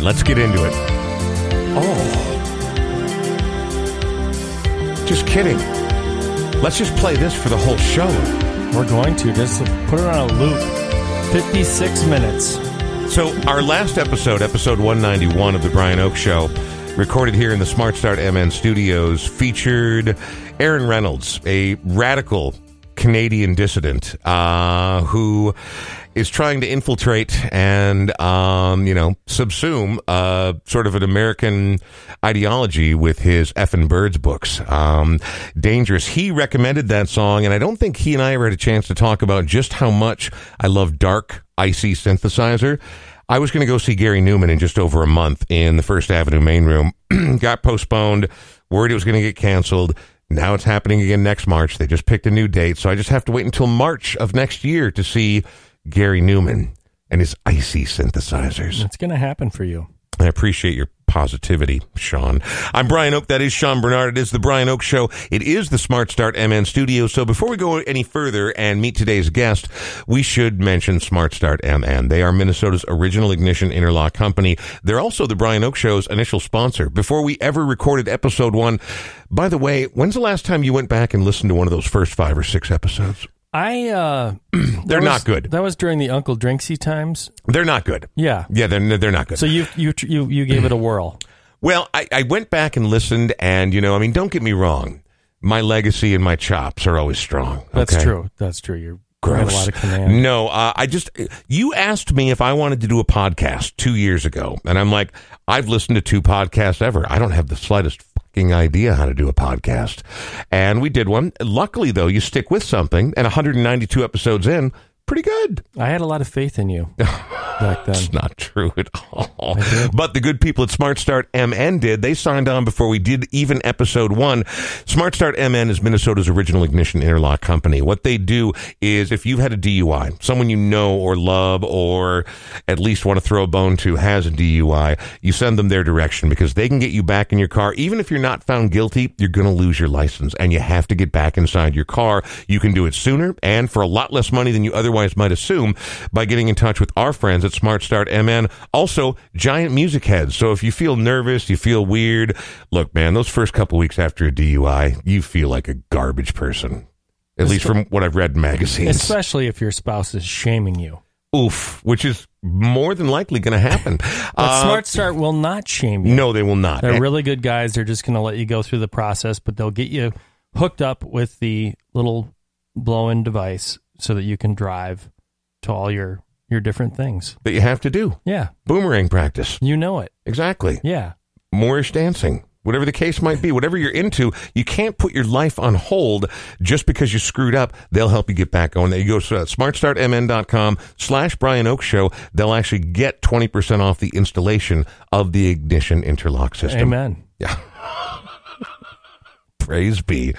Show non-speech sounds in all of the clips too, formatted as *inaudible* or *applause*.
All right, let's get into it. Oh. Just kidding. Let's just play this for the whole show. We're going to just put it on a loop. 56 minutes. So, our last episode, episode 191 of The Brian Oak Show, recorded here in the Smart Start MN studios, featured Aaron Reynolds, a radical Canadian dissident uh, who is trying to infiltrate and, um, you know, subsume uh, sort of an American ideology with his Effin' Birds books. Um, Dangerous. He recommended that song, and I don't think he and I ever had a chance to talk about just how much I love dark, icy synthesizer. I was going to go see Gary Numan in just over a month in the First Avenue main room. *clears throat* Got postponed. Worried it was going to get canceled. Now it's happening again next March. They just picked a new date, so I just have to wait until March of next year to see Gary Numan and his icy synthesizers. It's going to happen for you. I appreciate your positivity, Sean. I'm Brian Oak. That is Sean Bernard. It is the Brian Oak Show. It is the Smart Start MN studio. So before we go any further and meet today's guest, we should mention Smart Start MN. They are Minnesota's original ignition interlock company. They're also the Brian Oak Show's initial sponsor. Before we ever recorded episode one, by the way, when's the last time you went back and listened to one of those first five or six episodes? I uh *clears throat* They're that not good. That was during the Uncle Drinksy times. They're not good. Yeah. Yeah, they're they're not good. So you you you you gave it a whirl. *clears throat* Well, I, I went back and listened, and you know, I mean, don't get me wrong, my legacy and my chops are always strong. That's true. That's true. You're Gross. a lot of command. No, uh, I just you asked me if I wanted to do a podcast two years ago, and I'm like, I've listened to two podcasts ever. I don't have the slightest idea how to do a podcast, and we did one. Luckily, though, you stick with something, and 192 episodes in, pretty good. I had a lot of faith in you back *laughs* then. It's not true at all. But the good people at Smart Start MN did. They signed on before we did even episode one. Smart Start MN is Minnesota's original ignition interlock company. What they do is if you've had a DUI, someone you know or love or at least want to throw a bone to has a DUI, you send them their direction because they can get you back in your car. Even if you're not found guilty, you're going to lose your license and you have to get back inside your car. You can do it sooner and for a lot less money than you otherwise might assume by getting in touch with our friends at Smart Start MN. Also, giant music heads. So if you feel nervous, you feel weird, look, man, those first couple weeks after a DUI, you feel like a garbage person. At least from what I've read in magazines. Especially if your spouse is shaming you. Oof, which is more than likely going to happen. *laughs* But Uh, Smart Start will not shame you. No, they will not. They're really good guys. They're just going to let you go through the process, but they'll get you hooked up with the little blow-in device so that you can drive to all your your different things. that you have to do. Yeah, Boomerang practice. you know it. Exactly. Yeah. Moorish dancing. Whatever the case might be, whatever you're into, you can't put your life on hold just because you screwed up. They'll help you get back going. You go to uh, smartstartmn.com slash Brian Oak Show. They'll actually get 20% off the installation of the ignition interlock system. Amen. Yeah. *laughs* Praise be.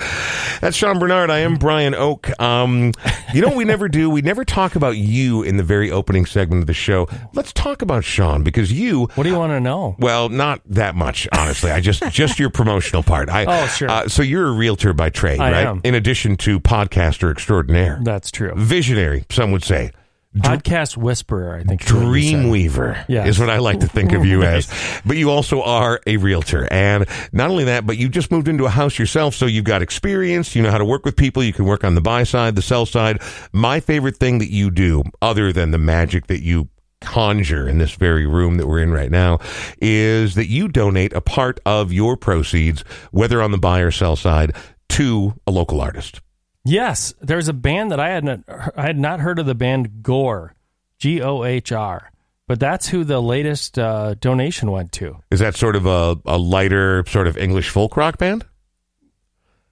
That's Sean Bernard. I am Brian Oak. Um, you know what we never do? We never talk about you in the very opening segment of the show. Let's talk about Sean because you What do you want to know? well, not that much, honestly. I just just your promotional part. I, Oh, sure. Uh, so you're a realtor by trade, I right? am. In addition to podcaster extraordinaire, That's true. visionary, some would say. Podcast whisperer, I think. is what you said. Dreamweaver Yes. is what I like to think of you as. But you also are a realtor. And not only that, but you just moved into a house yourself. So you've got experience. You know how to work with people. You can work on the buy side, the sell side. My favorite thing that you do, other than the magic that you conjure in this very room that we're in right now, is that you donate a part of your proceeds, whether on the buy or sell side, to a local artist. Yes, there's a band that I hadn't I had not heard of the band Gohr, G O H R, but that's who the latest uh, donation went to. Is that sort of a, a lighter, sort of English folk rock band?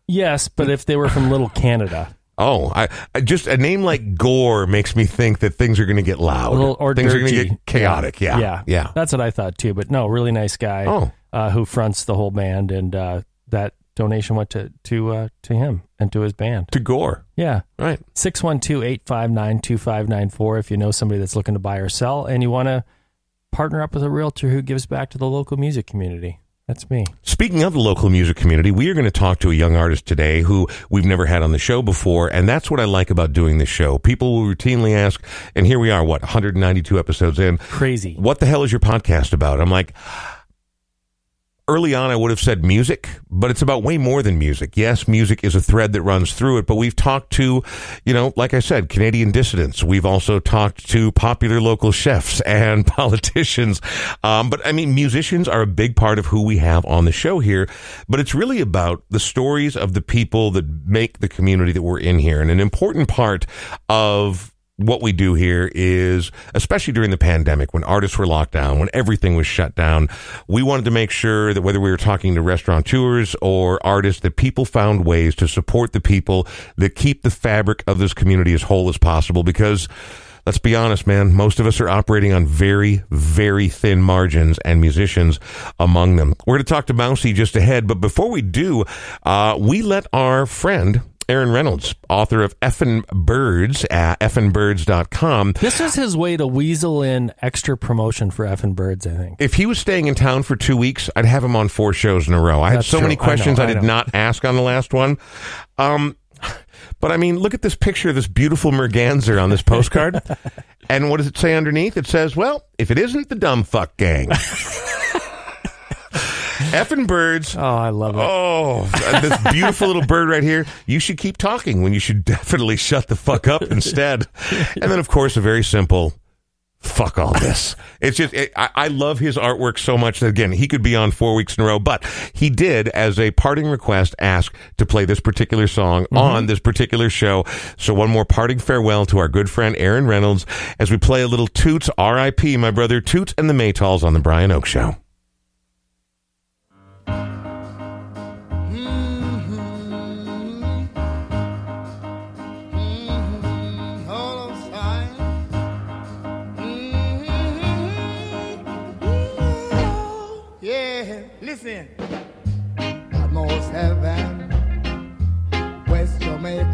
Yes, but if they were from Little Canada, Oh, I, I just a name like Gohr makes me think that things are going to get loud. little or things are going to dirty. get chaotic. Yeah, yeah, yeah. That's what I thought too. But no, really nice guy. Oh. uh, who fronts the whole band, and uh, that donation went to to uh, to him and to his band. To Gohr, Yeah. right? 612-859-2594 if you know somebody that's looking to buy or sell and you want to partner up with a realtor who gives back to the local music community. That's me. Speaking of the local music community, we are going to talk to a young artist today who we've never had on the show before. And that's what I like about doing this show. People will routinely ask, and here we are, what, 192 episodes in? Crazy. What the hell is your podcast about? I'm like, early on, I would have said music, but it's about way more than music. Yes, music is a thread that runs through it, but we've talked to, you know, like I said, Canadian dissidents. We've also talked to popular local chefs *laughs* and politicians. Um, but I mean, musicians are a big part of who we have on the show here, but it's really about the stories of the people that make the community that we're in here. And an important part of what we do here is, especially during the pandemic, when artists were locked down, when everything was shut down, we wanted to make sure that whether we were talking to restaurateurs or artists, that people found ways to support the people that keep the fabric of this community as whole as possible. Because let's be honest, man, most of us are operating on very, very thin margins and musicians among them. We're going to talk to Mousy just ahead, but before we do, uh, we let our friend, Aaron Reynolds, author of Effin Birds at effinbirds.com. This is his way to weasel in extra promotion for Effin Birds, I think. If he was staying in town for two weeks, I'd have him on four shows in a row. I had so true. many I know, questions I, I did not ask on the last one. Um, but I mean, look at this picture of this beautiful merganser on this postcard. *laughs* and what does it say underneath? It says, well, if it isn't the dumb fuck gang. *laughs* Effin Birds Oh, I love it. Oh, this beautiful little bird right here. You should keep talking when you should definitely shut the fuck up instead. And then, of course, a very simple fuck all this. It's just, it, I, I love his artwork so much that, again, he could be on four weeks in a row, but he did, as a parting request, ask to play this particular song mm-hmm. on this particular show. So, one more parting farewell to our good friend Aaron Reynolds as we play a little Toots, RIP, my brother, Toots and the Maytals on The Brian Oak Show.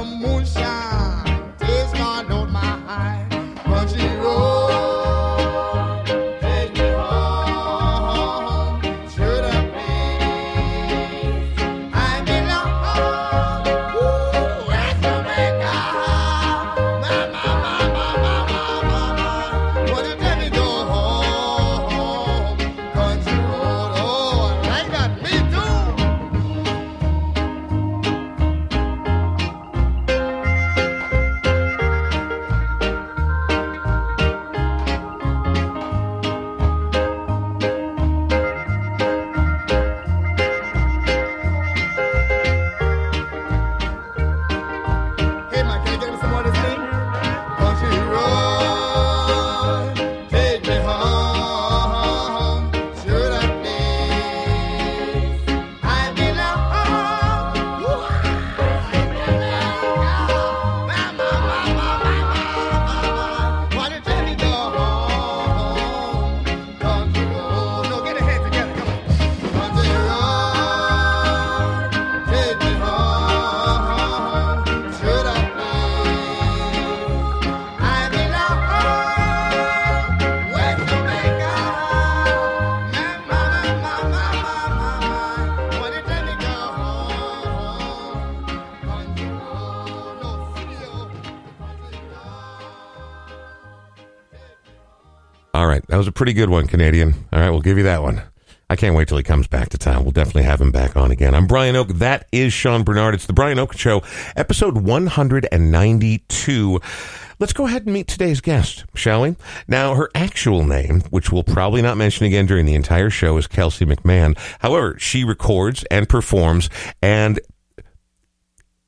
era muy was a pretty good one, Canadian. All right, we'll give you that one. I can't wait till he comes back to town. We'll definitely have him back on again. I'm Brian Oak. That is Sean Bernard. It's the Brian Oak Show, episode 192. Let's go ahead and meet today's guest, shall we? Now, her actual name, which we'll probably not mention again during the entire show, is Kelsey McMahon. However, she records and performs and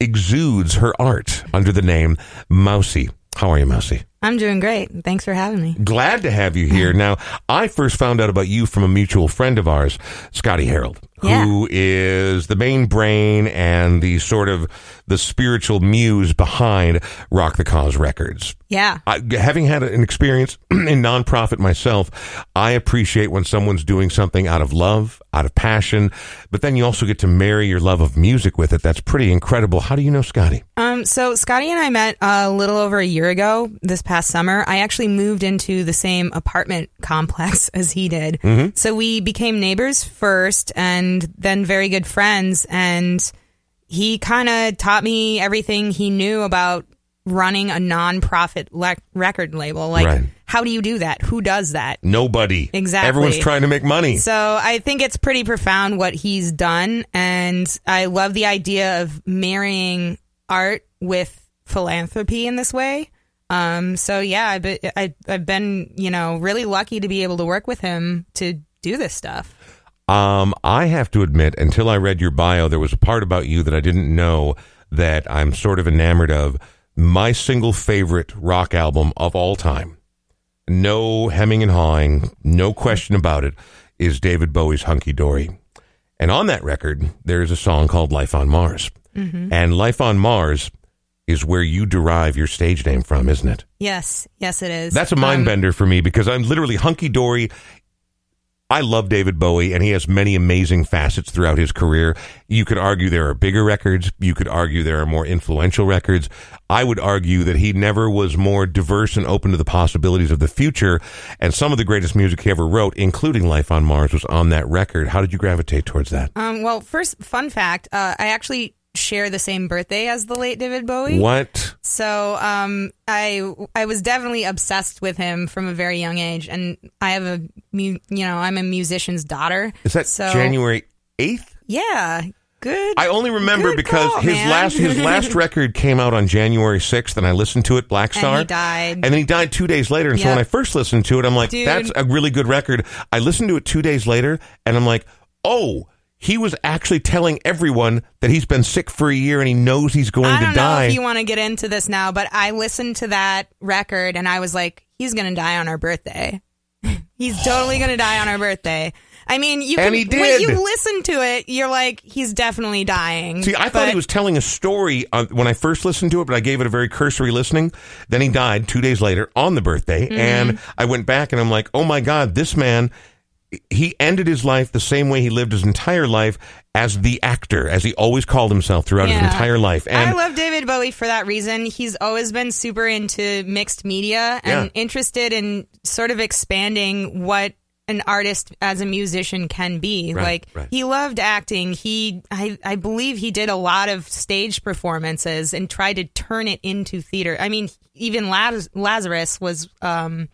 exudes her art under the name Mousy. How are you, Mousy? I'm doing great. Thanks for having me. Glad to have you here. Now, I first found out about you from a mutual friend of ours, Scotty Harold, Yeah. who is the main brain and the sort of the spiritual muse behind Rock the Cause Records. Yeah. I, having had an experience *clears throat* in nonprofit myself, I appreciate when someone's doing something out of love, out of passion, but then you also get to marry your love of music with it. That's pretty incredible. How do you know Scotty? Um, so Scotty and I met a little over a year ago this past summer. I actually moved into the same apartment *laughs* complex *laughs* as he did. So we became neighbors first and then very good friends. And he kind of taught me everything he knew about running a nonprofit le- record label. Like, Right. how do you do that? Who does that? Nobody. Exactly. Everyone's trying to make money. So I think it's pretty profound what he's done, and I love the idea of marrying art with philanthropy in this way. Um, so yeah, I've been, I, I've been, you know, really lucky to be able to work with him to do this stuff. Um, I have to admit, until I read your bio, there was a part about you that I didn't know that I'm sort of enamored of. My single favorite rock album of all time, no hemming and hawing, no question about it, is David Bowie's Hunky Dory. And on that record, there's a song called Life on Mars. And Life on Mars is where you derive your stage name from, isn't it? Yes, yes, it is. That's a mind Um, bender for me because I'm literally hunky dory. I love David Bowie, and he has many amazing facets throughout his career. You could argue there are bigger records. You could argue there are more influential records. I would argue that he never was more diverse and open to the possibilities of the future. And some of the greatest music he ever wrote, including Life on Mars, was on that record. How did you gravitate towards that? Um, well, first, fun fact: uh, I actually share the same birthday as the late David Bowie. What? So um, I I was definitely obsessed with him from a very young age, and I have a you know I'm a musician's daughter. Is that so, January 8th? Yeah, good. I only remember because call, his man. last his *laughs* last record came out on January 6th and I listened to it Blackstar And he died. and then he died 2 days later and so when I first listened to it I'm like Dude. that's a really good record. I listened to it 2 days later and I'm like, "Oh, he was actually telling everyone that he's been sick for a year and he knows he's going to die. I don't know die." if you want to get into this now, but I listened to that record and I was like, he's gonna die on our birthday. *laughs* he's totally gonna die on our birthday. I mean, you can, And he when did. you listen to it, you're like, he's definitely dying. See, I thought he was telling a story uh, when I first listened to it, but I gave it a very cursory listening. Then he died two days later on the birthday, Mm-hmm. and I went back and I'm like, oh my God, this man, he ended his life the same way he lived his entire life as the actor, as he always called himself throughout his entire life. And I love David Bowie for that reason. He's always been super into mixed media and Yeah. interested in sort of expanding what an artist as a musician can be. Right, like right. he loved acting. He I, I believe he did a lot of stage performances and tried to turn it into theater. I mean, even Laz- Lazarus was um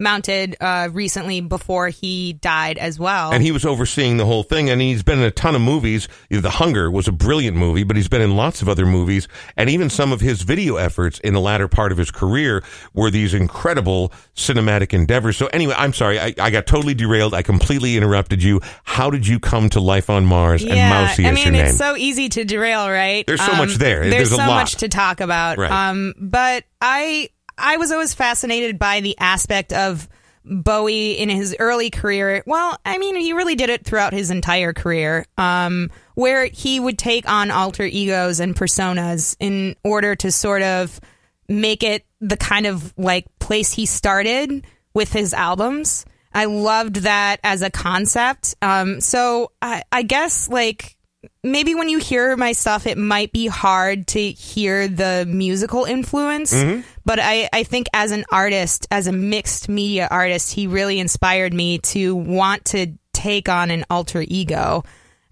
mounted uh recently before he died as well. and he was overseeing the whole thing, and he's been in a ton of movies. The Hunger was a brilliant movie, but he's been in lots of other movies, and even some of his video efforts in the latter part of his career were these incredible cinematic endeavors. So, anyway, I'm sorry, I, I got totally derailed. I completely interrupted you. How did you come to Life on Mars and Mousy I mean, your name? it's so easy to derail, right? There's so much there. There's, There's so much to talk about. Right. Um, but I I was always fascinated by the aspect of Bowie in his early career. Well, I mean, he really did it throughout his entire career. Um, where he would take on alter egos and personas in order to sort of make it the kind of like place he started with his albums. I loved that as a concept. Um, so I, I guess like maybe when you hear my stuff, it might be hard to hear the musical influence. Mm-hmm. But I, I think as an artist, as a mixed media artist, he really inspired me to want to take on an alter ego.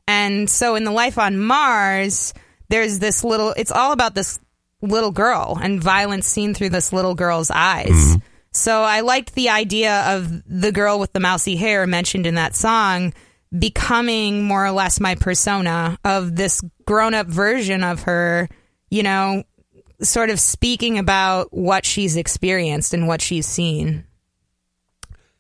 And so in the life on Mars, there's this little, it's all about this little girl and violence seen through this little girl's eyes. Mm-hmm. So I liked the idea of the girl with the mousy hair mentioned in that song becoming more or less my persona of this grown up version of her, you know, sort of speaking about what she's experienced and what she's seen.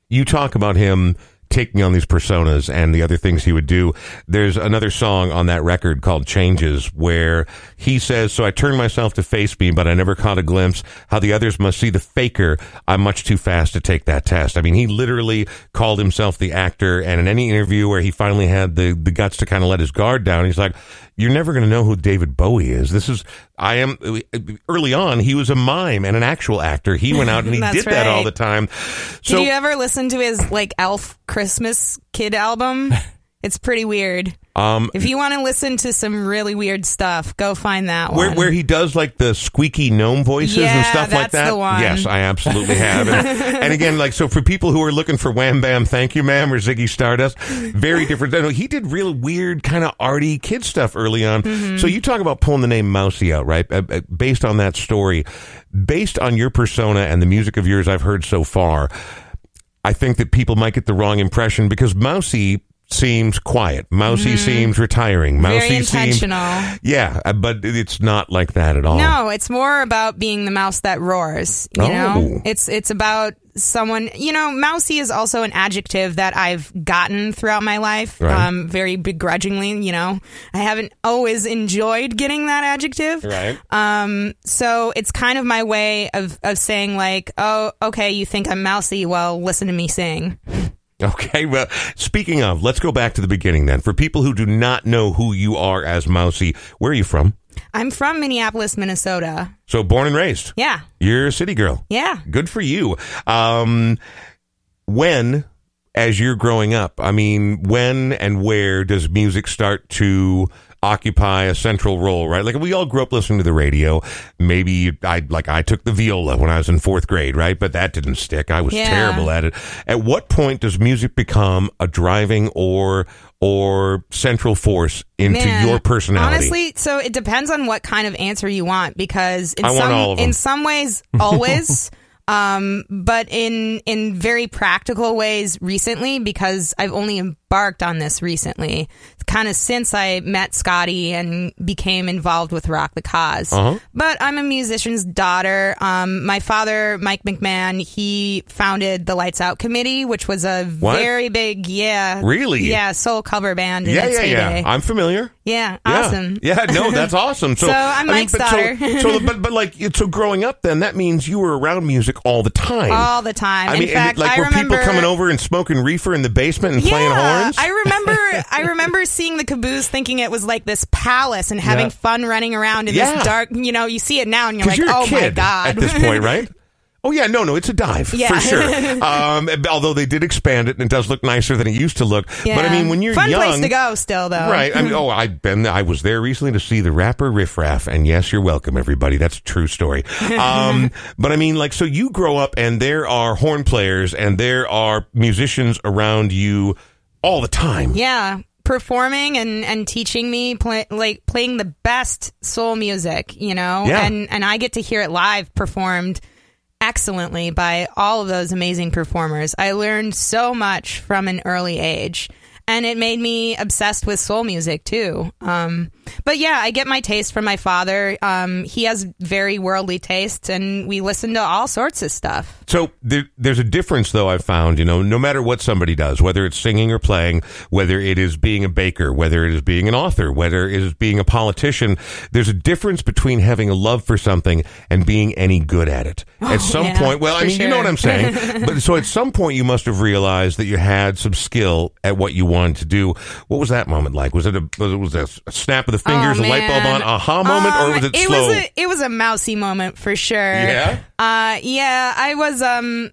you talk about him taking on these personas and the other things he would do. There's another song on that record called Changes where he says, So I turned myself to face me, but I never caught a glimpse how the others must see the faker. I'm much too fast to take that test. I mean, he literally called himself the actor. And in any interview where he finally had the, the guts to kind of let his guard down, he's like, you're never going to know who David Bowie is. This is, I am, early on, he was a mime and an actual actor. He went out and he *laughs* did that all the time. So, Did you ever listen to his like Elf Christmas Kid album? *laughs* It's pretty weird. um, If you want to listen to some really weird stuff, go find that Where, one. where he does like the squeaky gnome voices and Yeah, stuff like that. Yes, I absolutely *laughs* have. And, and again, like so for people who are looking for Wham Bam, Thank You Ma'am or Ziggy Stardust, very different. I know He did real weird kind of arty kid stuff early on. Mm-hmm. So you talk about pulling the name Mousy out, right? Uh, uh, based on that story, based on your persona and the music of yours I've heard so far, I think that people might get the wrong impression because Mousy seems quiet. Mousy seems retiring. Mousy Mm-hmm. Very seems intentional. yeah, uh, but it's not like that at all. No, it's more about being the mouse that roars. You Oh. know, it's it's about someone. You know, mousy is also an adjective that I've gotten throughout my life, Right. um, very begrudgingly. You know, I haven't always enjoyed getting that adjective. Right. Um, so it's kind of my way of of saying like, oh, okay, you think I'm mousy? Well, listen to me sing. Okay, well, speaking of, let's go back to the beginning then. For people who do not know who you are as Mousy, where are you from? I'm from Minneapolis, Minnesota. So, born and raised. Yeah, You're a city girl. yeah. Good for you. Um, when, as you're growing up, I mean, when and where does music start to occupy a central role, right? Like we all grew up listening to the radio. Maybe I, like I took the viola when I was in fourth grade, right? But that didn't stick. I was Yeah. terrible at it. At what point does music become a driving or, or central force into Man, your personality? Honestly, so it depends on what kind of answer you want because in I some all of them. in some ways *laughs* always um but in in very practical ways recently because I've only embarked on this recently kind of since I met Scotty and became involved with Rock the Cause Uh-huh. But I'm a musician's daughter. Um my father Mike McMahon, he founded the Lights Out Committee, which was a What? very big yeah. Really? Yeah, soul cover band in yeah, yeah, heyday. yeah. I'm familiar. Yeah, Yeah. awesome. Yeah, no, *laughs* that's awesome. So, So, I'm I mean, Mike's daughter. So, so, *laughs* but but like, so growing up, then that means you were around music all the time. All the time. I In mean, fact, like I were remember people coming over and smoking reefer in the basement and playing horns? I remember. I remember seeing the Cabooze, thinking it was like this palace and having Yeah. fun running around in Yeah. this dark. You know, you see it now and you're like, you're oh my god. at this point, right? *laughs* Oh yeah, no, no, it's a dive Yeah. for sure. *laughs* Um, although they did expand it and it does look nicer than it used to look. Yeah. But I mean, when you're fun young, place to go still though. Right. I mean, *laughs* oh, I've been. I was there recently to see the rapper Riff Raff, and yes, you're welcome, everybody. That's a true story. Um, but I mean, like, so you grow up, and there are horn players, and there are musicians around you all the time. Yeah, performing and and teaching me play, like playing the best soul music, you know, Yeah. and and I get to hear it live performed excellently by all of those amazing performers. I learned so much from an early age. And it made me obsessed with soul music too. Um, but yeah, I get my taste from my father. Um, he has very worldly tastes, and we listen to all sorts of stuff. So there, there's a difference, though. I've found, you know, no matter what somebody does, whether it's singing or playing, whether it is being a baker, whether it is being an author, whether it is being a politician, there's a difference between having a love for something and being any good at it. at some yeah, point, well, I mean, you know what I'm saying. *laughs* but so at some point, you must have realized that you had some skill at what you wanted to do. What was that moment like? Was it a was it a snap of the fingers, Oh, a light bulb on, aha moment, or Um, was it, it slow? Was a, it was a mousy moment for sure. Yeah? Uh, yeah. I was. Um,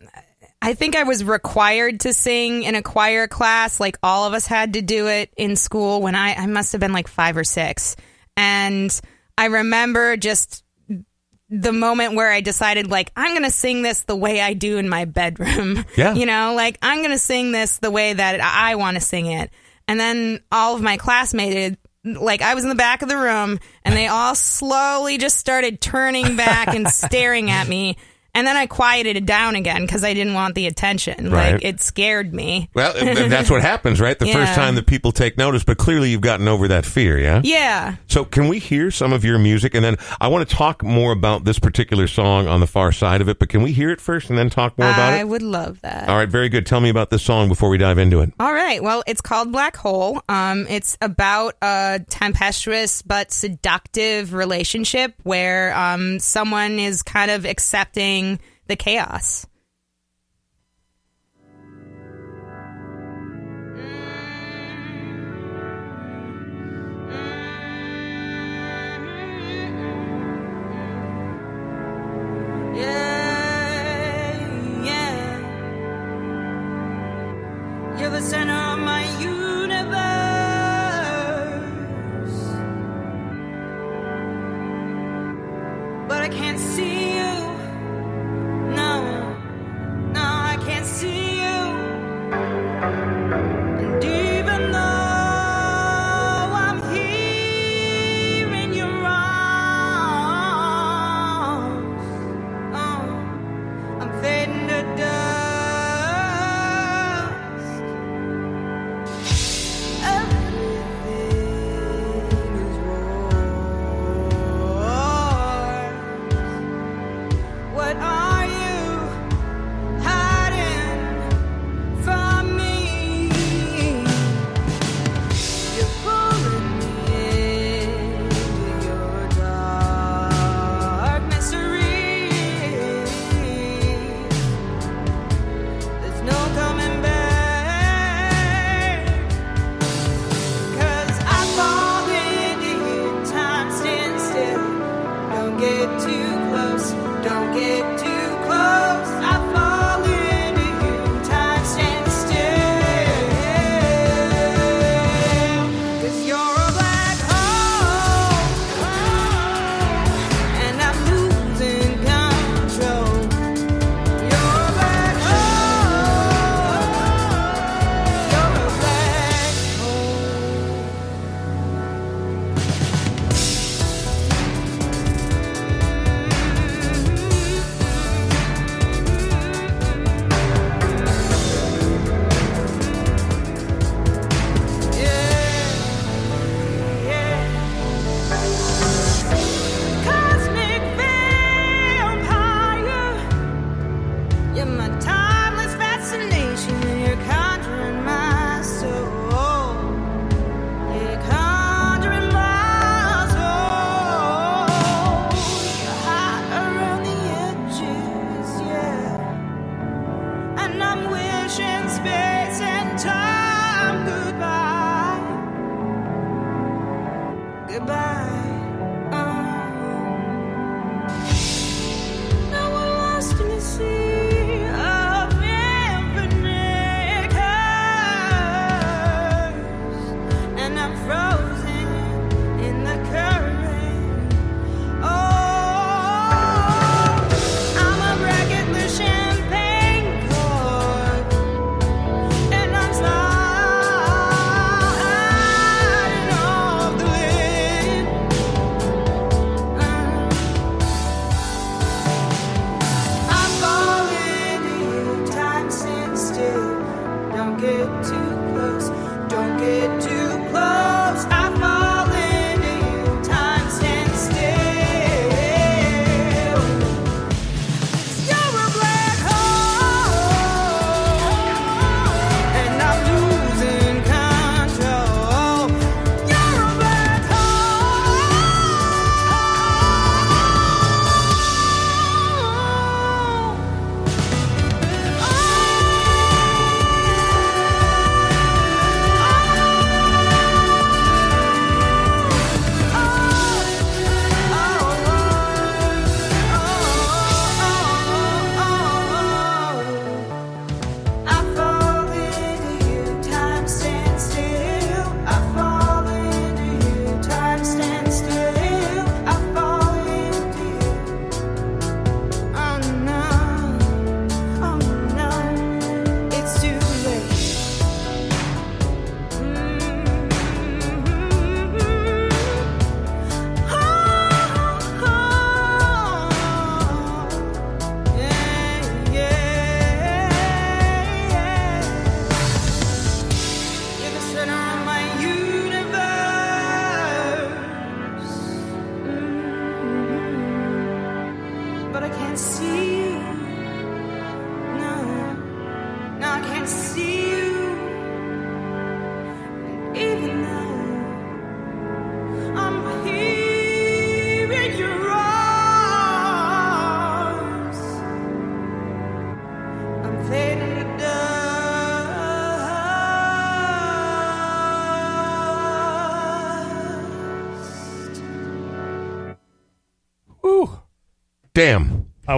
I think I was required to sing in a choir class. Like all of us had to do it in school when I I must have been like five or six, and I remember just the moment where I decided like I'm going to sing this the way I do in my bedroom. *laughs* Yeah. You know, like I'm going to sing this the way that I want to sing it. And then all of my classmates like I was in the back of the room and they all slowly just started turning back and *laughs* staring at me and then I quieted it down again because I didn't want the attention. Right. Like it scared me. Well, th- that's what happens, right? The first time that people take notice, but clearly you've gotten over that fear, yeah? Yeah. So, can we hear some of your music? And then I want to talk more about this particular song on the far side of it, but can we hear it first and then talk more about I it? I would love that. All right, very good. Tell me about this song before we dive into it. All right. Well, it's called Black Hole. Um, it's about a tempestuous but seductive relationship where um, someone is kind of accepting the chaos. Yeah, yeah. You're the center of my universe. But I can't see can't see you.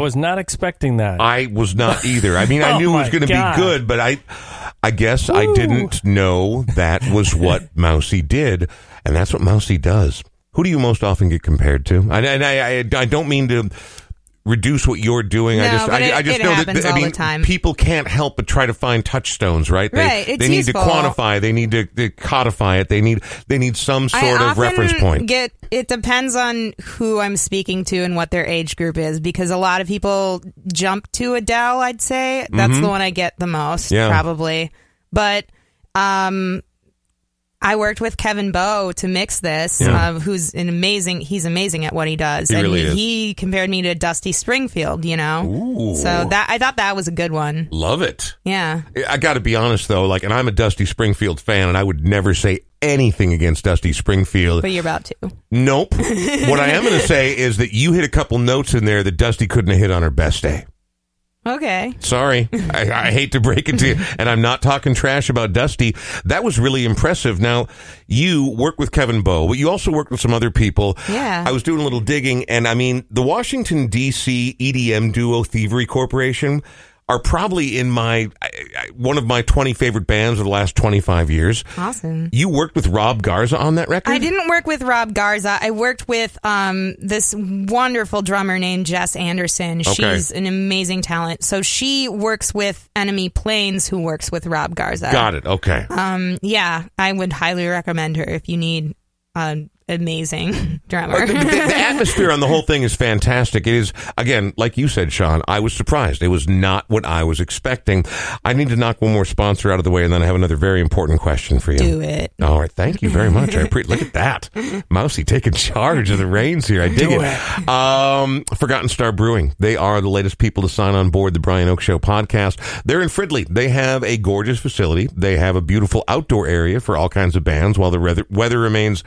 Was not expecting that. I was not either. I mean, I *laughs* Oh knew it was going to be good, but I, I guess I didn't know that was what *laughs* Mousy did, and that's what Mousy does. Who do you most often get compared to? And, and I, I, I don't mean to reduce what you're doing. I just, I, it- I just know that I mean, people can't help but try to find touchstones, right? They, Right, it's they need useful. to quantify. They need to, codify it. They need, they need some sort I of reference point. Get it depends on who I'm speaking to and what their age group is because a lot of people jump to Adele. I'd say that's the one I get the most, Mm-hmm. Yeah. probably. But um, I worked with Kevin Bowe to mix this, Yeah. uh, who's an amazing. He's amazing at what he does, He and really is. he compared me to Dusty Springfield. You know, Ooh. so that I thought that was a good one. Love it. Yeah. I got to be honest though, like, and I'm a Dusty Springfield fan, and I would never say anything against Dusty Springfield. But you're about to. Nope. *laughs* what I am going to say is that you hit a couple notes in there that Dusty couldn't have hit on her best day. Okay. Sorry. I, I hate to break it to you. *laughs* And I'm not talking trash about Dusty. That was really impressive. Now, you work with Kevin Bowe, but you also worked with some other people. Yeah. I was doing a little digging, and I mean, the Washington, D.C. EDM duo Thievery Corporation are probably in my I- I- one of my 20 favorite bands of the last 25 years. Awesome. You worked with Rob Garza on that record? I didn't work with Rob Garza. I worked with um, this wonderful drummer named Jess Anderson. Okay. She's an amazing talent. So she works with Enemy Planes, who works with Rob Garza. Got it. Okay. Um, yeah, I would highly recommend her if you need an amazing *laughs* drummer. the, the- the *laughs* atmosphere on the whole thing is fantastic. It is, again, like you said, Sean, I was surprised. It was not what I was expecting. I need to knock one more sponsor out of the way, and then I have another very important question for you. Do it. All right, thank you very much. I *laughs* appreciate. Look at that, Mousy taking charge of the reins here. I dig it. Um, Forgotten Star Brewing. They are the latest people to sign on board the Brian Oak Show podcast. They're in Fridley. They have a gorgeous facility. They have a beautiful outdoor area for all kinds of bands, while the weather, weather remains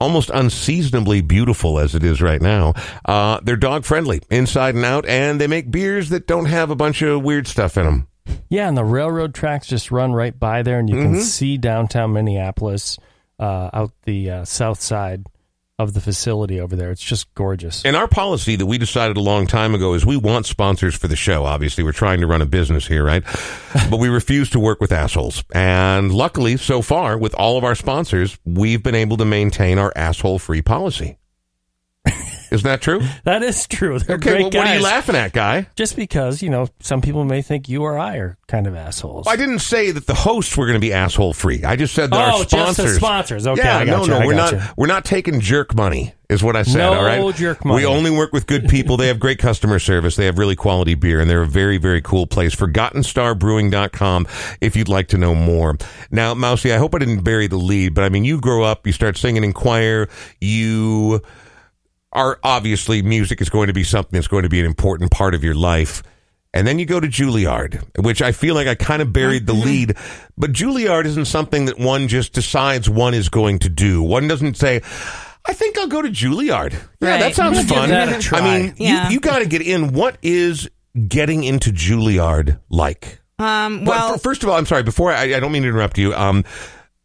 almost unseasonably beautiful as it is right now. Uh, they're dog friendly inside and out, and they make beers that don't have a bunch of weird stuff in them. Yeah, and the railroad tracks just run right by there, and you Mm-hmm. can see downtown Minneapolis uh, out the uh, south side of the facility over there. It's just gorgeous. And our policy that we decided a long time ago is we want sponsors for the show. Obviously, we're trying to run a business here, right? *laughs* but we refuse to work with assholes. And luckily, so far, with all of our sponsors, we've been able to maintain our asshole free policy. Isn't that true? That is true. They're Okay, great well, what are you laughing at, guy? Just because you know some people may think you or I are kind of assholes. I didn't say that the hosts were going to be asshole free. I just said that Oh, our sponsors. sponsors. Okay, yeah, I no, gotcha, no, we're not. We're not taking jerk money. Is what I said. No all right, jerk money. We only work with good people. They have great customer service. They have really quality beer, and they're a very, very cool place. ForgottenStarBrewing.com if you'd like to know more. Now, Mousy, I hope I didn't bury the lead, but I mean, you grow up, you start singing in choir, you are obviously music is going to be something that's going to be an important part of your life. And then you go to Juilliard, which I feel like I kind of buried the lead. But Juilliard isn't something that one just decides one is going to do. One doesn't say, I think I'll go to Juilliard. Yeah, that Right. sounds Give fun. that. I mean, Yeah. you, you got to get in. What is getting into Juilliard like? Um, Well, well, f- first of all, I'm sorry. Before I, I don't mean to interrupt you. Um,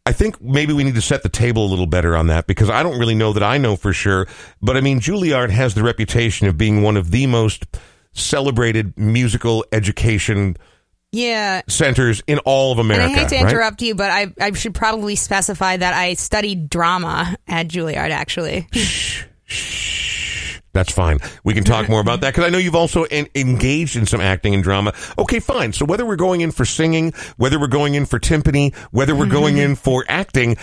I think maybe we need to set the table a little better on that because I don't really know that I know for sure. But I mean, Juilliard has the reputation of being one of the most celebrated musical education yeah. centers in all of America. And. I hate to right? interrupt you, but I, I should probably specify that I studied drama at Juilliard, actually. That's fine. We can talk more about that because I know you've also en- engaged in some acting and drama. Okay, fine. So whether we're going in for singing, whether we're going in for timpani, whether we're going in *laughs* for acting,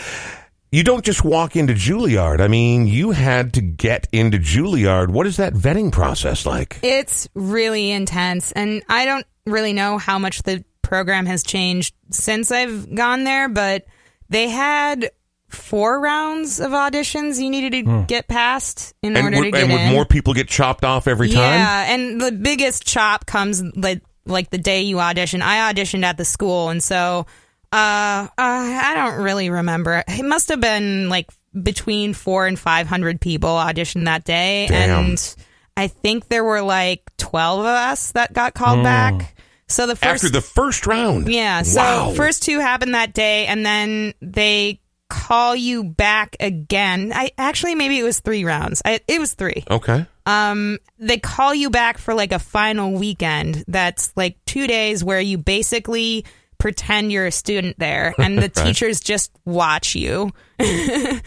you don't just walk into Juilliard. I mean, you had to get into Juilliard. What is that vetting process like? It's really intense, and I don't really know how much the program has changed since I've gone there, but they had four rounds of auditions you needed to get past in And, order would- to get in. and would in. more people get chopped off every time? Yeah, and the biggest chop comes like like the day you audition. I auditioned at the school, and so uh, uh, I don't really remember. It must have been like between four and five hundred people auditioned that day, Damn. and I think there were like twelve of us that got called back. So the first After the first round. yeah. So Wow. first two happened that day, and then they call you back again. I actually maybe it was three rounds. I, it was three. Okay. Um, they call you back for like a final weekend. That's like two days where you basically pretend you're a student there, and the *laughs* teachers just watch you. *laughs*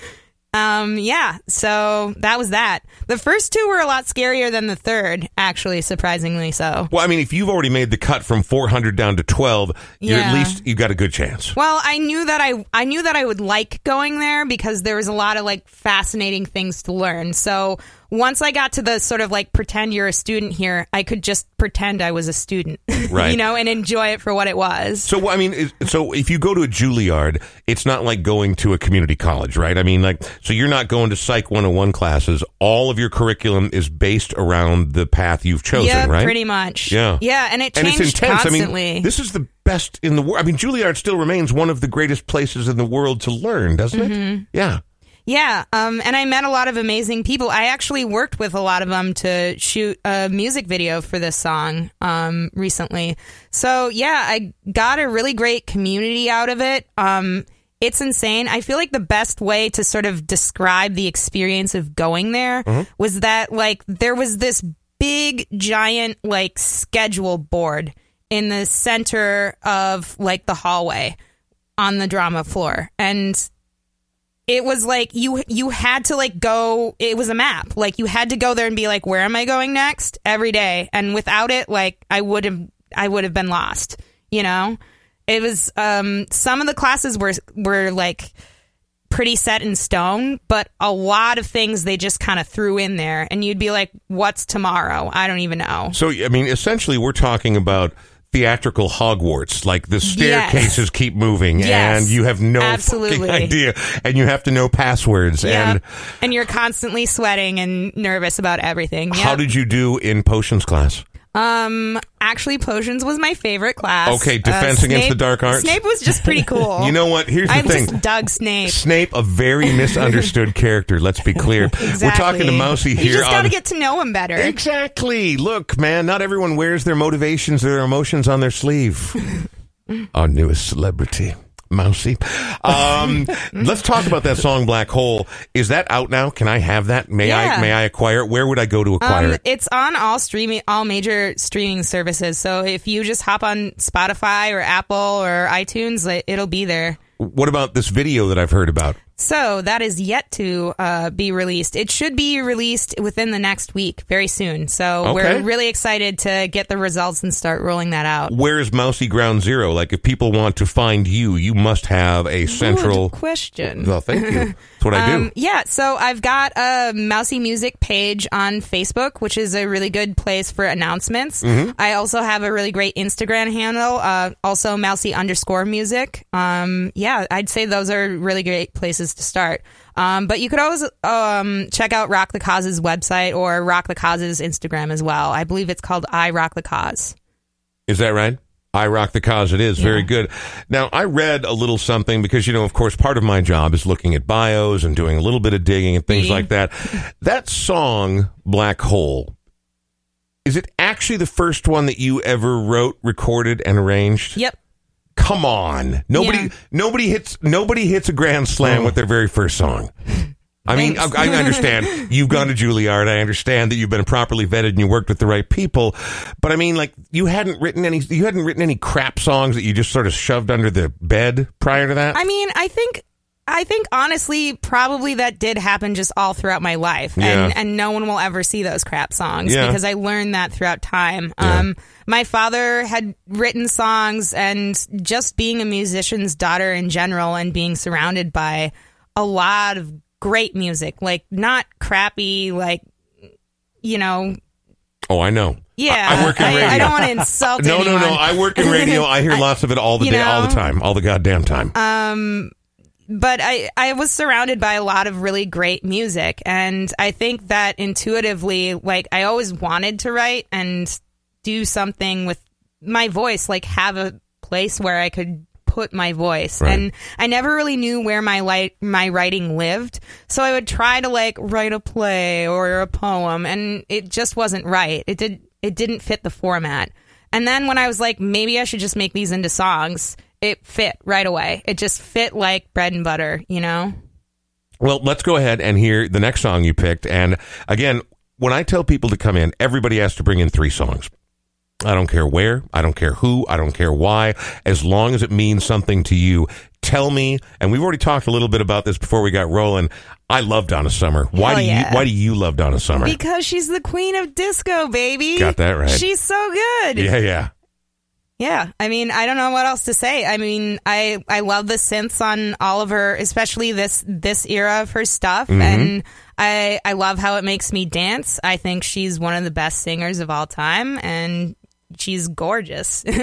Um, yeah, so that was that. The first two were a lot scarier than the third, actually, surprisingly so. Well, I mean, if you've already made the cut from 400 down to 12, you're at least you've got a good chance. Well, I knew that I I knew that I would like going there because there was a lot of like fascinating things to learn. So once I got to the sort of like pretend you're a student here, I could just pretend I was a student, *laughs* Right. you know, and enjoy it for what it was. So I mean, so if you go to a Juilliard, it's not like going to a community college, right? I mean, like, so you're not going to Psych 101 classes. All of your curriculum is based around the path you've chosen, yeah, right? pretty much. Yeah. yeah, and it and changed it's intense. constantly. I mean, this is the best in the world. I mean, Juilliard still remains one of the greatest places in the world to learn, doesn't Mm-hmm. it? Yeah. Yeah, um, and I met a lot of amazing people. I actually worked with a lot of them to shoot a music video for this song um, recently. So yeah, I got a really great community out of it. Um, it's insane. I feel like the best way to sort of describe the experience of going there was that like there was this big giant like schedule board in the center of like the hallway on the drama floor and it was like you you had to like go it was a map. Like you had to go there and be like where am i going next? Every day. And without it like i would have i would have been lost you know? It was um some of the classes were were like pretty set in stone but a lot of things they just kind of threw in there. And you'd be like what's tomorrow? I don't even know. So, I mean, essentially, we're talking about theatrical Hogwarts. Like the staircases keep moving, Yes. and you have no Absolutely. fucking idea, and you have to know passwords. yeah And and you're constantly sweating and nervous about everything how did you do in potions class? Um, actually, potions was my favorite class. Okay, Defense Against the Dark Arts? Snape was just pretty *laughs* cool. You know what? Here's the I thing. just dug Snape. Snape, a very *laughs* misunderstood character. Let's be clear. Exactly. We're talking to Mousie here. You just got to get to know him better. Exactly. Look, man, not everyone wears their motivations or their emotions on their sleeve. *laughs* Our newest celebrity, Mousie. Um, *laughs* let's talk about that song "Black Hole." Is that out now? Can I have that? May I? May I acquire it? Where would I go to acquire Um, it? it's on all streaming, all major streaming services. So if you just hop on Spotify or Apple or iTunes, it'll be there. What about this video that I've heard about? So that is yet to uh, be released. It should be released within the next week, very soon. So Okay. we're really excited to get the results and start rolling that out. Where is Mousie Ground Zero? Like, if people want to find you, you must have a central. Good question. Well, thank you. That's what I do. *laughs* Um, yeah, so I've got a Mousie Music page on Facebook, which is a really good place for announcements. Mm-hmm. I also have a really great Instagram handle, uh, also Mousie underscore music. Um, yeah, I'd say those are really great places to start. Um, but you could always um, check out Rock the Cause's website or Rock the Cause's Instagram as well. I believe it's called I Rock the Cause. Is that right? I rock the cause. It is very good. Now, I read a little something because, you know, of course, part of my job is looking at bios and doing a little bit of digging and things Me. like that. *laughs* That song, Black Hole, is it actually the first one that you ever wrote, recorded, and arranged? Yep. Come on. Nobody, Yeah. nobody hits, nobody hits a grand slam with their very first song. I mean, I, I understand *laughs* you've gone to Juilliard. I understand that you've been properly vetted and you worked with the right people. But I mean, like, you hadn't written any, you hadn't written any crap songs that you just sort of shoved under the bed prior to that. I mean, I think I think honestly, probably that did happen just all throughout my life, Yeah. and and no one will ever see those crap songs Yeah. because I learned that throughout time. Um, my father had written songs, and just being a musician's daughter in general, and being surrounded by a lot of great music, like not crappy, like you know. oh, I know. Yeah, I, I work in radio. I don't want to insult *laughs* no, no, anyone. no. I work in radio. I hear *laughs* lots of it all the day, all the time, all the goddamn time. Um, but I, I was surrounded by a lot of really great music. And I think that intuitively, like, I always wanted to write and do something with my voice, like have a place where I could put my voice. Right. And I never really knew where my light my writing lived. So I would try to like write a play or a poem and it just wasn't right. It did it didn't fit the format. And then when I was like maybe I should just make these into songs, it fit right away. It just fit like bread and butter, you know? Well, let's go ahead and hear the next song you picked. And again, when I tell people to come in, everybody has to bring in three songs. I don't care where, I don't care who, I don't care why, as long as it means something to you. Tell me, and we've already talked a little bit about this before we got rolling. I love Donna Summer. Why Hell do yeah. you why do you love Donna Summer? Because she's the queen of disco, baby. Got that right. She's so good. yeah, yeah. Yeah, I mean, I don't know what else to say. I mean, I I love the synths on all of her, especially this this era of her stuff, Mm-hmm. and I I love how it makes me dance. I think she's one of the best singers of all time, and she's gorgeous. *laughs*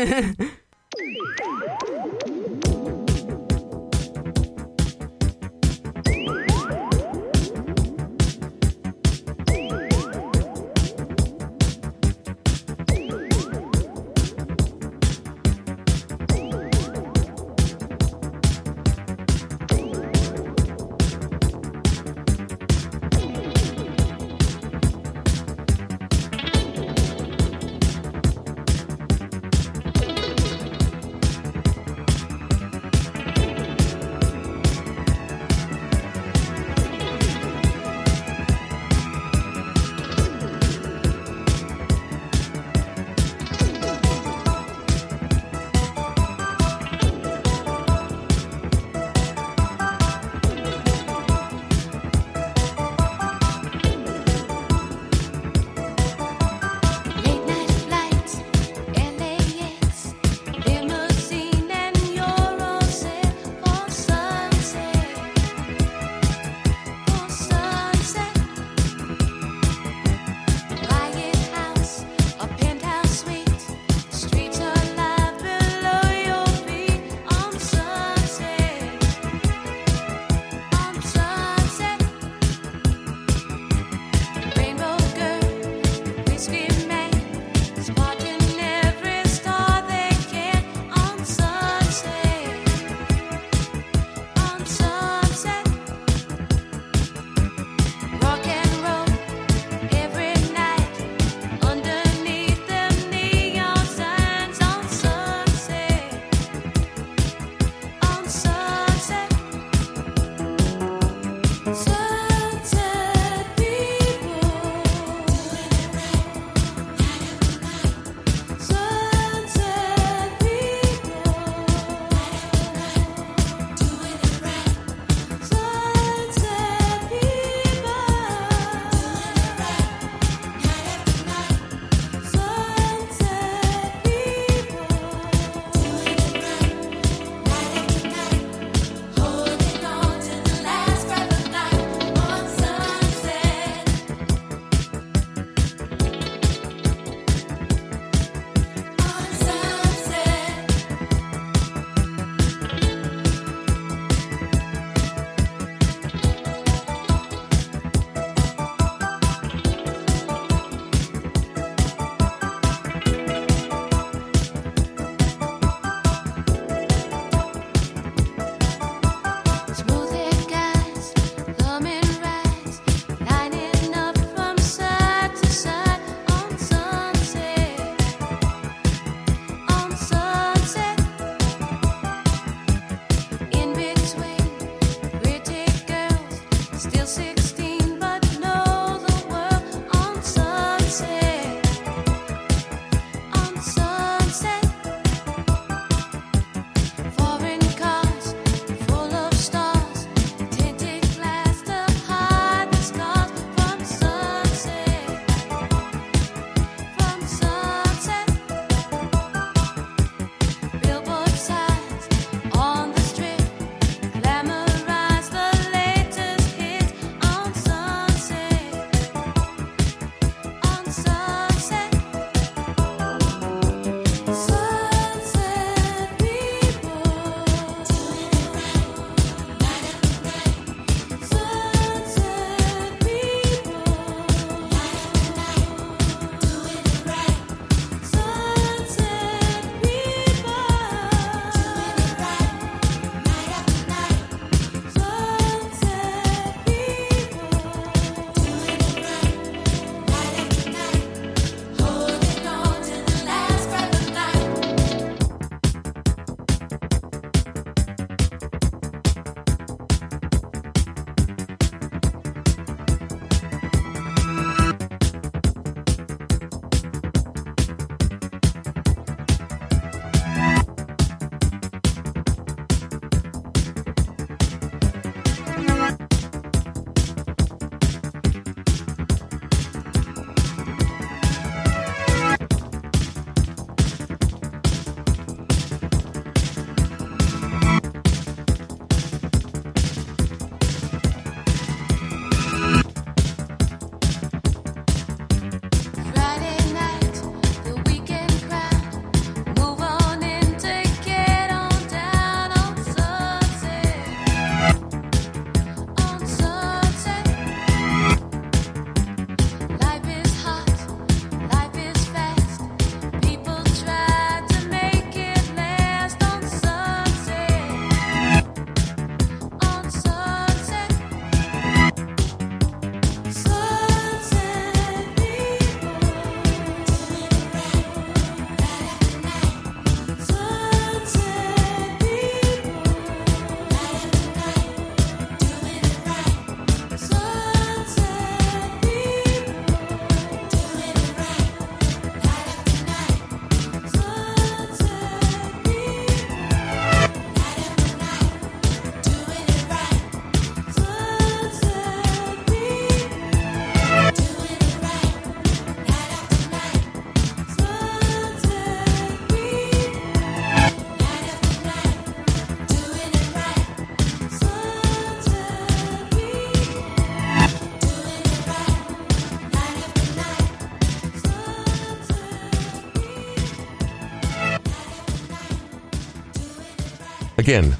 Again,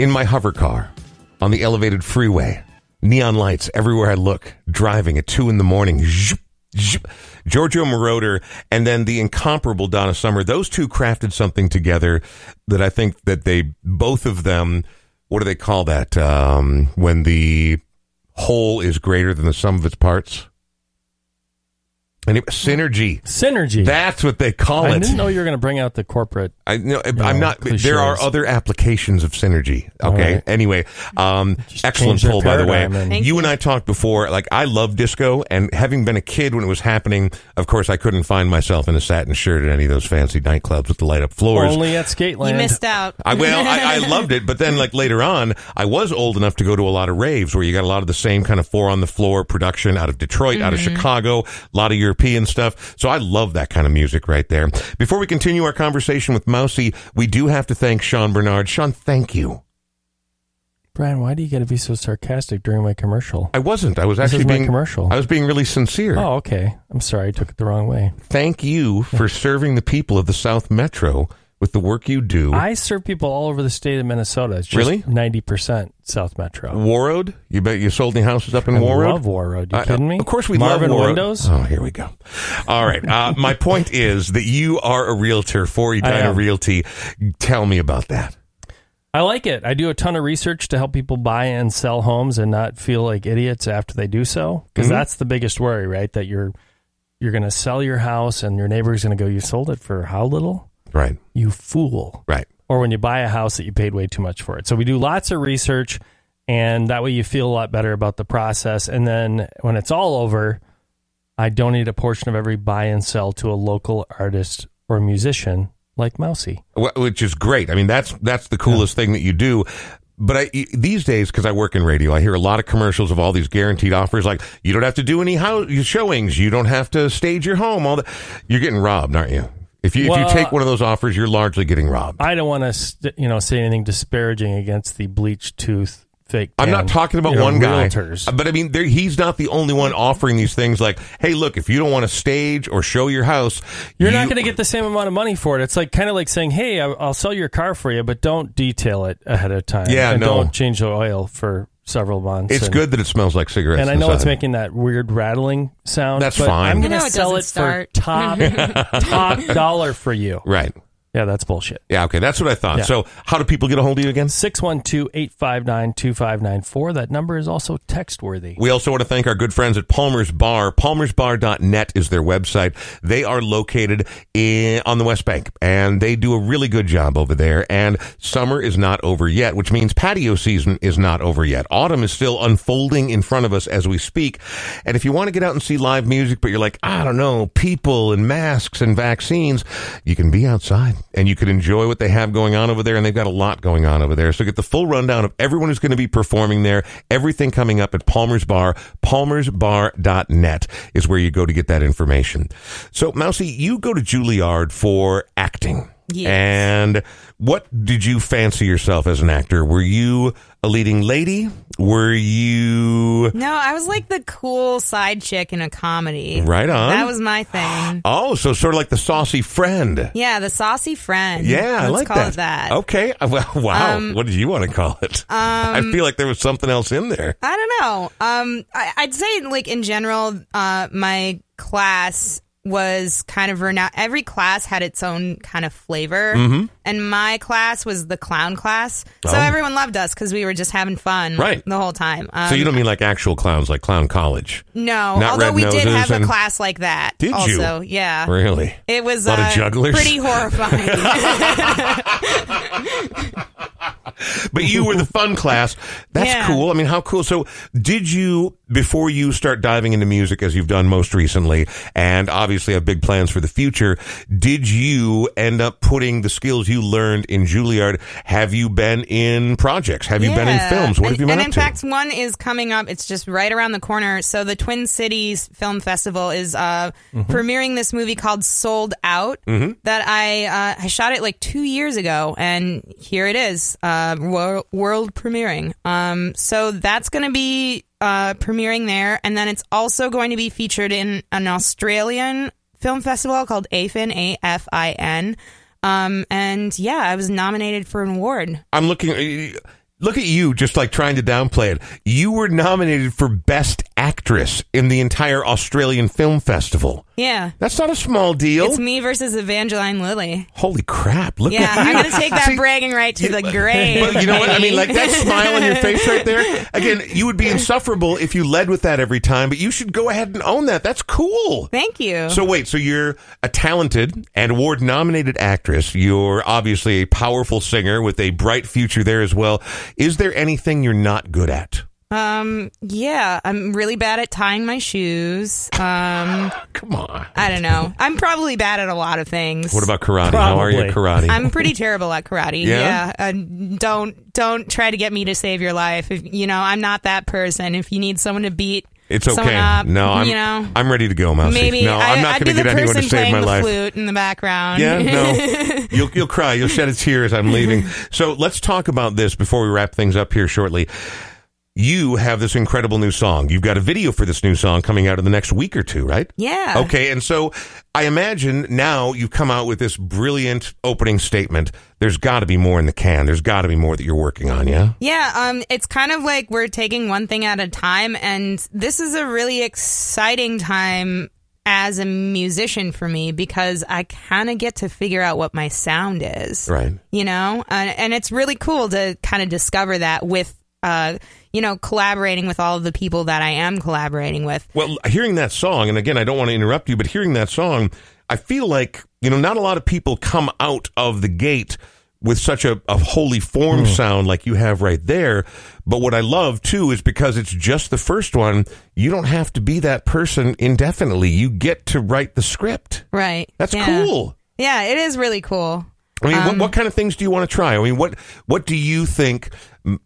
in my hover car, on the elevated freeway, neon lights everywhere I look, driving at two in the morning. Zhup, zhup. Giorgio Moroder and then the incomparable Donna Summer. Those two crafted something together that I think that they both of them. What do they call that? Um, when the whole is greater than the sum of its parts. And it, synergy. Synergy. That's what they call it. I it. didn't know you were going to bring out the corporate. I no, I'm know, not. cliches. There are other applications of synergy. Okay. right. Anyway, um, Just excellent change their pull by the way. paradigm and- Thank you you. and I talked before. Like I love disco, and having been a kid when it was happening, of course I couldn't find myself in a satin shirt at any of those fancy nightclubs with the light up floors. Only at Skateland. You missed out. I well, I, I *laughs* loved it, but then like later on, I was old enough to go to a lot of raves where you got a lot of the same kind of four on the floor production out of Detroit, out of Mm-hmm. Chicago, a lot of European stuff. So I love that kind of music right there. Before we continue our conversation with Mousie, we do have to thank Sean Bernard. Sean, thank you. Brian, why do you got to be so sarcastic during my commercial? I wasn't. I was actually being commercial. I was being really sincere. Oh, okay. I'm sorry. I took it the wrong way. Thank you for serving the people of the South Metro with the work you do. I serve people all over the state of Minnesota. It's just Really? 90% South Metro. Warroad, you bet you sold any houses up in I Warroad? love Warroad. You I- kidding me? Of course we Marvin love Warroad. Windows. Oh, here we go. All right. Uh, my point is that you are a realtor for Edina. Realty. Tell me about that. I like it. I do a ton of research to help people buy and sell homes and not feel like idiots after they do so. Because Mhm. that's the biggest worry, right? That you're you're going to sell your house and your neighbor's going to go, "You sold it for how little? Right. You fool!" Right. Or when you buy a house that you paid way too much for it. So we do lots of research, and that way you feel a lot better about the process. And then when it's all over, I donate a portion of every buy and sell to a local artist or musician like Mousie. Wh- Which is great. I mean, that's that's the coolest thing that you do. But I, these days, because I work in radio, I hear a lot of commercials of all these guaranteed offers. Like you don't have to do any house showings, you don't have to stage your home. All that you're getting robbed, aren't you? If you if you take one of those offers, you're largely getting robbed. I don't want to, st- you know, say anything disparaging against the bleached tooth fake. I'm not talking about you know, one guy, realtors. Uh, but I mean, he's not the only one offering these things. Like, hey, look, if you don't want to stage or show your house, You're you- not going to get the same amount of money for it. It's like kind of like saying, "Hey, I'll sell your car for you, but don't detail it ahead of time. Yeah, and no. don't change the oil for several months." It's and, good that it smells like cigarettes. and I know it's making that weird rattling sound. That's but fine. I'm going know to it sell it start. for top *laughs* top dollar for you. right. Yeah, that's bullshit. Yeah, okay, that's what I thought. Yeah. So, how do people get a hold of you again? 612-859-2594. That number is also text worthy. We also want to thank our good friends at Palmer's Bar. Palmer'sBar.net is their website. They are located in, on the West Bank, and they do a really good job over there. And summer is not over yet, which means patio season is not over yet. Autumn is still unfolding in front of us as we speak. And if you want to get out and see live music, but you're like, I don't know, people and masks and vaccines, you can be outside and you can enjoy what they have going on over there. And they've got a lot going on over there. So get the full rundown of everyone who's going to be performing there, everything coming up at Palmer's Bar. Palmersbar.net is where you go to get that information. So, Mousie, you go to Juilliard for acting. Yes. And what did you fancy yourself as an actor? Were you a leading lady? Were you No, I was like the cool side chick in a comedy. right on? That was my thing. oh, so sort of like the saucy friend. Yeah, the saucy friend. Yeah, I Let's like call that. it that. Okay. *laughs* Well, wow. Um, what did you want to call it? *laughs* I feel like there was something else in there. I don't know. Um, I, I'd say like in general, uh, my class was kind of renowned. Every class had its own kind of flavor, and my class was the clown class. So Mm-hmm. Oh. everyone loved us because we were just having fun Right. the whole time. Um, So you don't mean like actual clowns, like clown college? no, not although we did have a class like that. Did you? also, yeah. Really? It was A lot of uh, jugglers? pretty horrifying. *laughs* But you were the fun class. That's Yeah. cool. I mean, how cool. So, did you, before you start diving into music as you've done most recently, and obviously have big plans for the future, did you end up putting the skills you learned in Juilliard? Have you been in projects? Have you been in films? What and, have you been and in to? fact, one is coming up. It's just right around the corner. So the Twin Cities Film Festival is uh, Mm-hmm. premiering this movie called Sold Out that I uh, I shot it like two years ago, and here it is, uh, wor- world premiering. Um, so that's going to be uh, premiering there, and then it's also going to be featured in an Australian film festival called AFIN, A F I N. Um, and yeah, I was nominated for an award. I'm looking. Look at you, just like trying to downplay it. You were nominated for Best Actress in the entire Australian Film Festival. Yeah. That's not a small deal. It's me versus Evangeline Lilly. Holy crap! Look Yeah. I'm going to take that See, bragging right to the grave. But you know what? I mean, like that *laughs* smile on your face right there. Again, you would be insufferable if you led with that every time, but you should go ahead and own that. That's cool. Thank you. So wait, so you're a talented and award nominated actress. You're obviously a powerful singer with a bright future there as well. Is there anything you're not good at? Um, yeah, I'm really bad at tying my shoes. Um, *laughs* Come on. I don't know. I'm probably bad at a lot of things. What about karate? How are you at karate? I'm pretty terrible at karate. Yeah? Yeah. Uh, don't don't try to get me to save your life. If, you know, I'm not that person. If you need someone to beat it's someone okay. up, no, I'm you know, I'm ready to go, Mousie. maybe no, I, I'm not going be to get the anyone person to save playing my the life. flute in the background. Yeah, no. *laughs* you'll you'll cry. You'll shed a tear as I'm leaving. *laughs* So let's talk about this before we wrap things up here shortly. You have this incredible new song. You've got a video for this new song coming out in the next week or two, right? yeah. Okay, and so I imagine now you've come out with this brilliant opening statement. There's got to be more in the can. There's got to be more that you're working on, yeah? Yeah, um, it's kind of like we're taking one thing at a time, and this is a really exciting time as a musician for me because I kind of get to figure out what my sound is. Right. You know, and, and it's really cool to kind of discover that with, uh, you know, collaborating with all of the people that I am collaborating with. Well, hearing that song, and again, I don't want to interrupt you, but hearing that song, I feel like, you know, not a lot of people come out of the gate with such a, a form formed sound like you have right there. But what I love too is because it's just the first one, you don't have to be that person indefinitely. You get to write the script. Right. That's Yeah. cool. Yeah, it is really cool. I mean, Um, what, what kind of things do you want to try? I mean, what what do you think?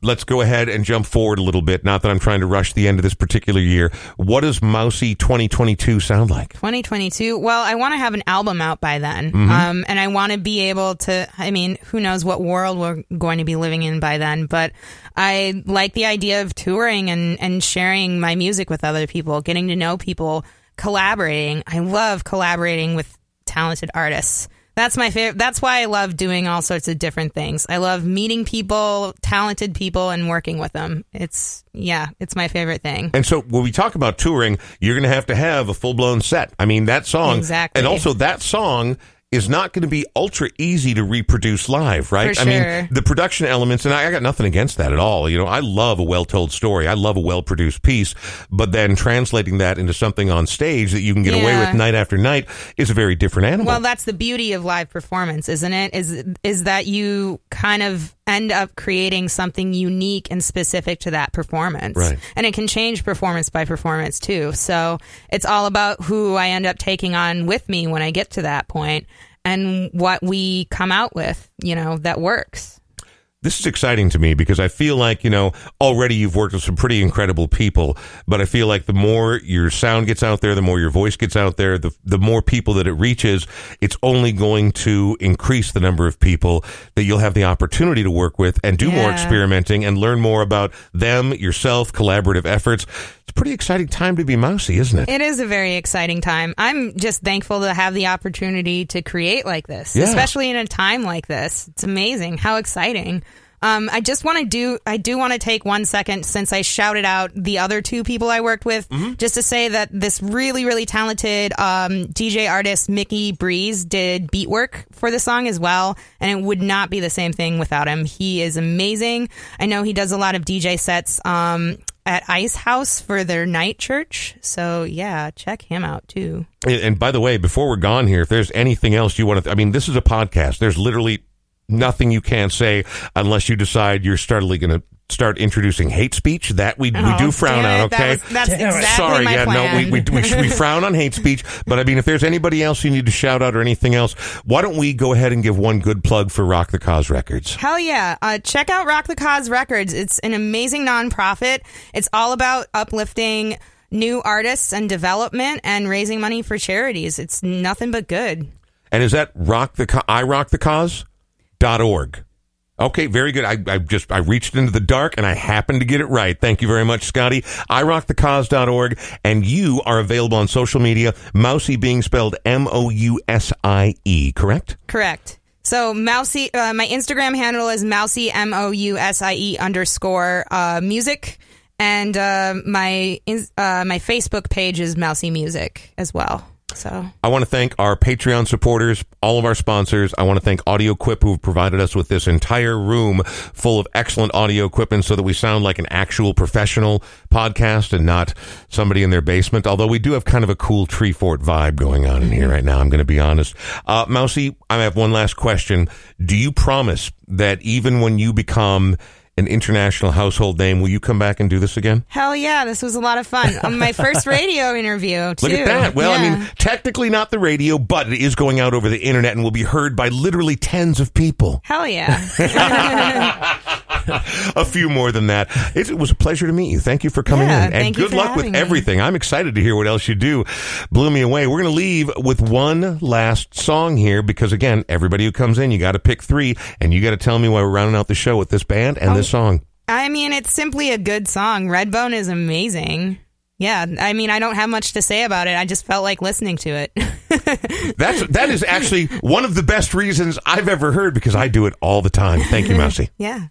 Let's go ahead and jump forward a little bit. Not that I'm trying to rush the end of this particular year. What does Mousie 2022 sound like? 2022. Well, I want to have an album out by then. Mm-hmm. Um, and I want to be able to, I mean, who knows what world we're going to be living in by then, but I like the idea of touring and, and sharing my music with other people, getting to know people, collaborating. I love collaborating with talented artists. That's my favorite. That's why I love doing all sorts of different things. I love meeting people, talented people, and working with them. It's, yeah, it's my favorite thing. And so when we talk about touring, you're going to have to have a full blown set. I mean, that song, Exactly. and also that song is not going to be ultra easy to reproduce live, right? For I mean, the production elements, and I, I got nothing against that at all. You know, I love a well told story. I love a well produced piece, but then translating that into something on stage that you can get away with night after night is a very different animal. Well, that's the beauty of live performance, isn't it? Is is that you kind of end up creating something unique and specific to that performance. Right. And it can change performance by performance too. So, it's all about who I end up taking on with me when I get to that point and what we come out with, you know, that works. This is exciting to me because I feel like, you know, already you've worked with some pretty incredible people, but I feel like the more your sound gets out there, the more your voice gets out there, the, the more people that it reaches, it's only going to increase the number of people that you'll have the opportunity to work with and do more experimenting and learn more about them, yourself, collaborative efforts. It's a pretty exciting time to be Mousie, isn't it? It is a very exciting time. I'm just thankful to have the opportunity to create like this, Yeah. especially in a time like this. It's amazing how exciting. Um, I just want to do, I do want to take one second since I shouted out the other two people I worked with, just to say that this really, really talented um, DJ artist, Mickey Breeze, did beat work for the song as well. And it would not be the same thing without him. He is amazing. I know he does a lot of DJ sets. Um, at Ice House for their night church. So yeah, check him out too. And, by the way, before we're gone here, if there's anything else you want to, I mean, this is a podcast. There's literally nothing you can't say unless you decide you're startly going to start introducing hate speech. That we, we Oh, do frown damn on, it. That okay? was- that's exactly Sorry, my yeah, plan. no, we, we, we, we frown on hate speech. But I mean, if there's anybody else you need to shout out or anything else, why don't we go ahead and give one good plug for Rock the Cause Records? Hell yeah. Uh, check out Rock the Cause Records. It's an amazing nonprofit. It's all about uplifting new artists and development and raising money for charities. It's nothing but good. And is that rock the co- I rock the cause dot org? Okay, very good. I, I just I reached into the dark and I happened to get it right. Thank you very much, Scotty. I rock the cause.org and you are available on social media. Mousie being spelled M O U S I E, correct? Correct. So Mousie, uh, my Instagram handle is Mousie M O U S I E underscore uh, music, and uh, my uh, my Facebook page is Mousie Music as well. So I want to thank our Patreon supporters, all of our sponsors. I want to thank Audio Quip who have provided us with this entire room full of excellent audio equipment so that we sound like an actual professional podcast and not somebody in their basement. Although we do have kind of a cool tree fort vibe going on in here right now. I'm going to be honest. Uh, Mousie, I have one last question. Do you promise that even when you become an international household name, will you come back and do this again? hell yeah, this was a lot of fun. Um, my first *laughs* radio interview. Too. Look at that. Well, I mean, technically not the radio, but it is going out over the internet and will be heard by literally tens of people. hell yeah. *laughs* A few more than that. It, was a pleasure to meet you. Thank you for coming Yeah, in. And thank you good luck with me. everything. I'm excited to hear what else you do. Blew me away. We're going to leave with one last song here because, again, everybody who comes in, you got to pick three and you got to tell me why we're rounding out the show with this band and this Oh. Song. I mean, it's simply a good song. Redbone is amazing. Yeah, I mean, I don't have much to say about it. I just felt like listening to it. *laughs* That's that is actually one of the best reasons I've ever heard because I do it all the time. Thank you, Mousie. *laughs* yeah.